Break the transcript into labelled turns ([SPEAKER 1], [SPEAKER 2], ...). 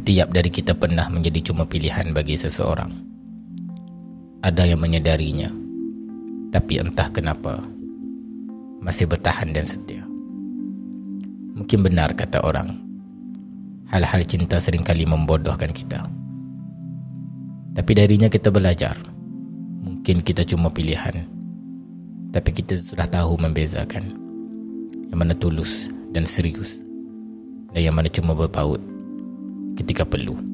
[SPEAKER 1] Setiap dari kita pernah menjadi cuma pilihan bagi seseorang. Ada yang menyedarinya, tapi entah kenapa masih bertahan dan setia. Mungkin benar kata orang, hal-hal cinta seringkali membodohkan kita. Tapi darinya kita belajar. Mungkin kita cuma pilihan, tapi kita sudah tahu membezakan yang mana tulus dan serius dan yang mana cuma berpaut ketika perlu.